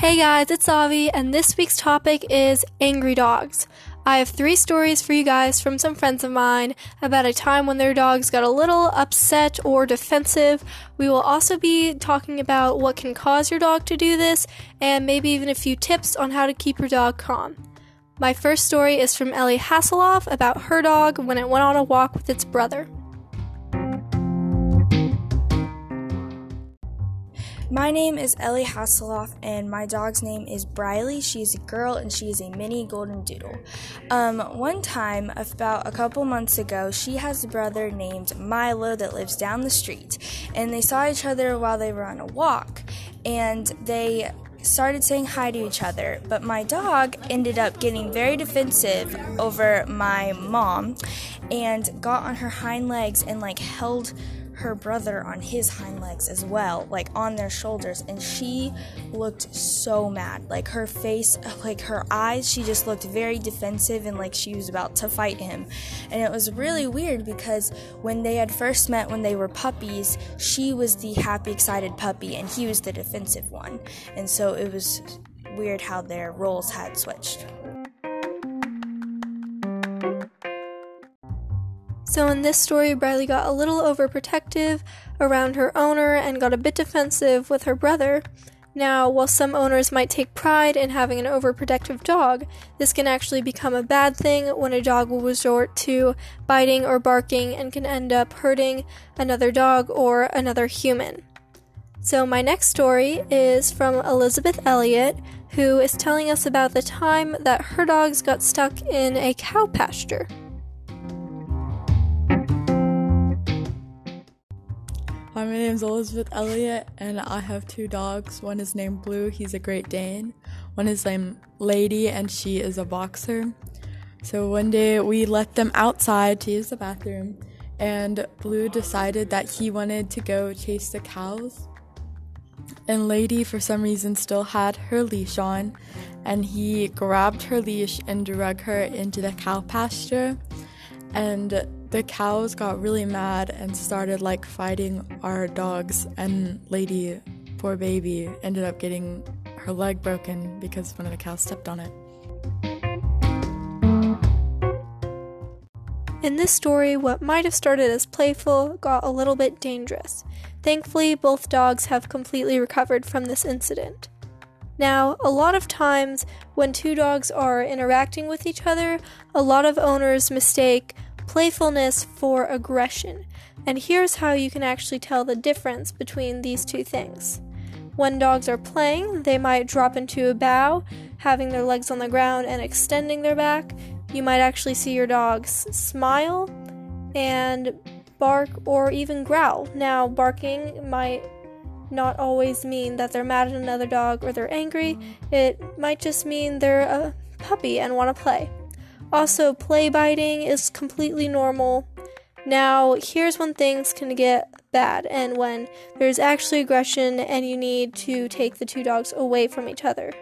Hey guys, it's Avi, and this week's topic is angry dogs. I have three stories for you guys from some friends of mine about a time when their dogs got a little upset or defensive. We will also be talking about what can cause your dog to do this, and maybe even a few tips on how to keep your dog calm. My first story is from Ellie Hasselhoff about her dog when it went on a walk with its brother. My name is Ellie Hasselhoff, and my dog's name is Briley. She's a girl, and she is a mini golden doodle. Um, one time, about a couple months ago, she has a brother named Milo that lives down the street, and they saw each other while they were on a walk, and they started saying hi to each other, but my dog ended up getting very defensive over my mom and got on her hind legs and like held her brother on his hind legs as well, like on their shoulders, and she looked so mad. Like her face, like her eyes, she just looked very defensive and like she was about to fight him. And it was really weird because when they had first met when they were puppies, she was the happy, excited puppy and he was the defensive one. And so it was weird how their roles had switched. So, in this story, Briley got a little overprotective around her owner and got a bit defensive with her brother. Now, while some owners might take pride in having an overprotective dog, this can actually become a bad thing when a dog will resort to biting or barking and can end up hurting another dog or another human. So, my next story is from Elizabeth Elliott, who is telling us about the time that her dogs got stuck in a cow pasture. My name is Elizabeth Elliott, and I have two dogs. One is named Blue, he's a Great Dane. One is named Lady, and she is a boxer. So one day we let them outside to use the bathroom, and Blue decided that he wanted to go chase the cows. And Lady, for some reason, still had her leash on, and he grabbed her leash and dragged her into the cow pasture. And the cows got really mad and started like fighting our dogs and lady poor baby ended up getting her leg broken because one of the cows stepped on it. In this story what might have started as playful got a little bit dangerous. Thankfully both dogs have completely recovered from this incident. Now, a lot of times when two dogs are interacting with each other, a lot of owners mistake playfulness for aggression. And here's how you can actually tell the difference between these two things. When dogs are playing, they might drop into a bow, having their legs on the ground and extending their back. You might actually see your dogs smile and bark or even growl. Now, barking might not always mean that they're mad at another dog or they're angry, it might just mean they're a puppy and want to play. Also, play biting is completely normal. Now, here's when things can get bad and when there's actually aggression and you need to take the two dogs away from each other.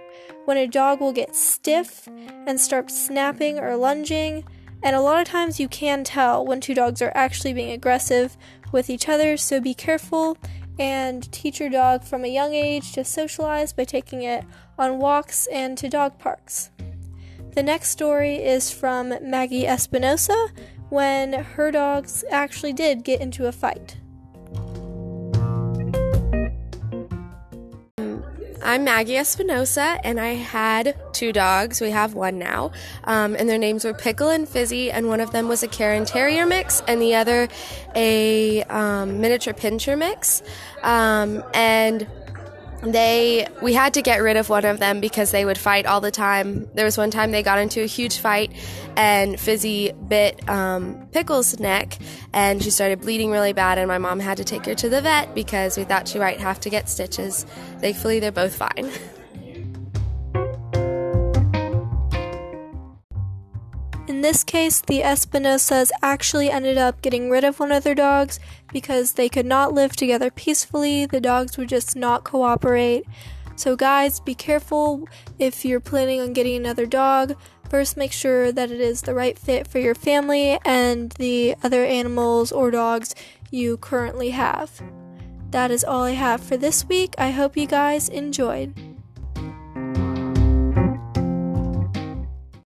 When a dog will get stiff and start snapping or lunging, and a lot of times you can tell when two dogs are actually being aggressive with each other, so be careful and teach your dog from a young age to socialize by taking it on walks and to dog parks. The next story is from Maggie Espinosa when her dogs actually did get into a fight. I'm Maggie Espinosa, and I had two dogs. We have one now, um, and their names were Pickle and Fizzy, and one of them was a Cairn Terrier mix, and the other a um, miniature Pinscher mix. Um, and they we had to get rid of one of them because they would fight all the time. There was one time they got into a huge fight, and Fizzy bit um, Pickle's neck, and she started bleeding really bad. And my mom had to take her to the vet because we thought she might have to get stitches. Thankfully, they're both fine. In this case, the Espinosas actually ended up getting rid of one of their dogs because they could not live together peacefully. The dogs would just not cooperate. So, guys, be careful if you're planning on getting another dog. First, make sure that it is the right fit for your family and the other animals or dogs you currently have. That is all I have for this week. I hope you guys enjoyed.